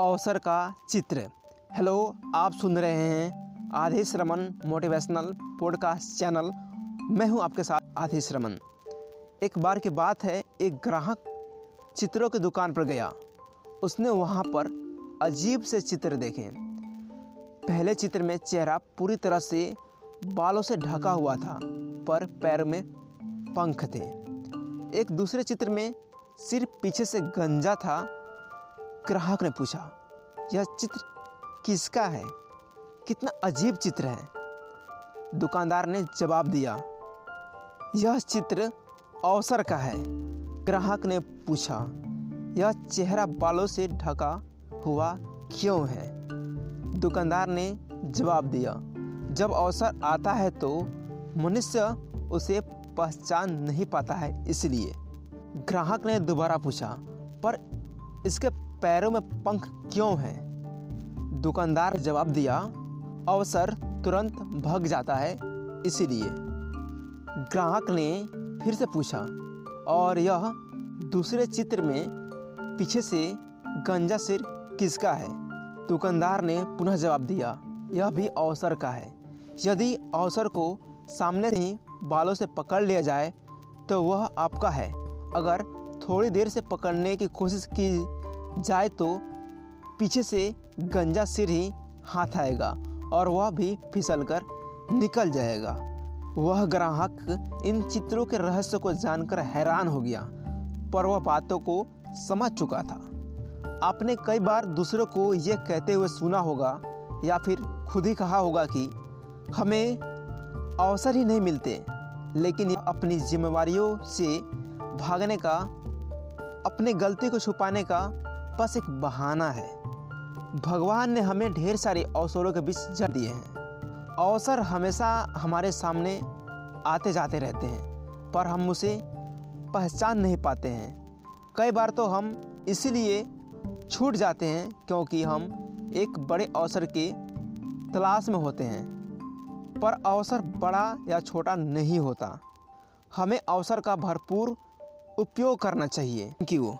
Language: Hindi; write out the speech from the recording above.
अवसर का चित्र। हेलो, आप सुन रहे हैं Adhesh Raman motivational podcast channel. मैं हूँ आपके साथ आधेश रमन एक बार की बात है, एक ग्राहक चित्रों की दुकान पर गया। उसने वहाँ पर अजीब से चित्र देखे। पहले चित्र में चेहरा पूरी तरह से बालों से ढका हुआ था, पर पैर में पंख थे। एक दूसरे चित्र में सिर पीछे से गंजा था ग्राहक ने पूछा, यह चित्र किसका है? कितना अजीब चित्र है? दुकानदार ने जवाब दिया, यह चित्र अवसर का है। ग्राहक ने पूछा, यह चेहरा बालों से ढका हुआ क्यों है? दुकानदार ने जवाब दिया, जब अवसर आता है तो मनुष्य उसे पहचान नहीं पाता है, इसलिए। ग्राहक ने दोबारा पूछा, पर इसके पैरों में पंख क्यों हैं? दुकानदार जवाब दिया, अवसर तुरंत भग जाता है, इसीलिए। ग्राहक ने फिर से पूछा, और यह दूसरे चित्र में पीछे से गंजा सिर किसका है? दुकानदार ने पुनः जवाब दिया, यह भी अवसर का है। यदि अवसर को सामने ही बालों से पकड़ लिया जाए तो वह आपका है। अगर थोड़ी देर से पकड़ने की कोशिश की जाए तो पीछे से गंजा सिर ही हाथ आएगा और वह भी फिसल कर निकल जाएगा। वह ग्राहक इन चित्रों के रहस्य को जानकर हैरान हो गया, पर वह बातों को समझ चुका था। आपने कई बार दूसरों को यह कहते हुए सुना होगा या फिर खुद ही कहा होगा कि हमें अवसर ही नहीं मिलते, लेकिन अपनी जिम्मेवारियों से भागने का, अपने गलती को छुपाने का बस एक बहाना है। भगवान ने हमें ढेर सारे अवसरों के बीच जड़ दिए हैं। अवसर हमेशा हमारे सामने आते जाते रहते हैं, पर हम उसे पहचान नहीं पाते हैं। कई बार तो हम इसीलिए छूट जाते हैं क्योंकि हम एक बड़े अवसर के तलाश में होते हैं। पर अवसर बड़ा या छोटा नहीं होता। हमें अवसर का भरपूर उपयोग करना चाहिए थैंक यू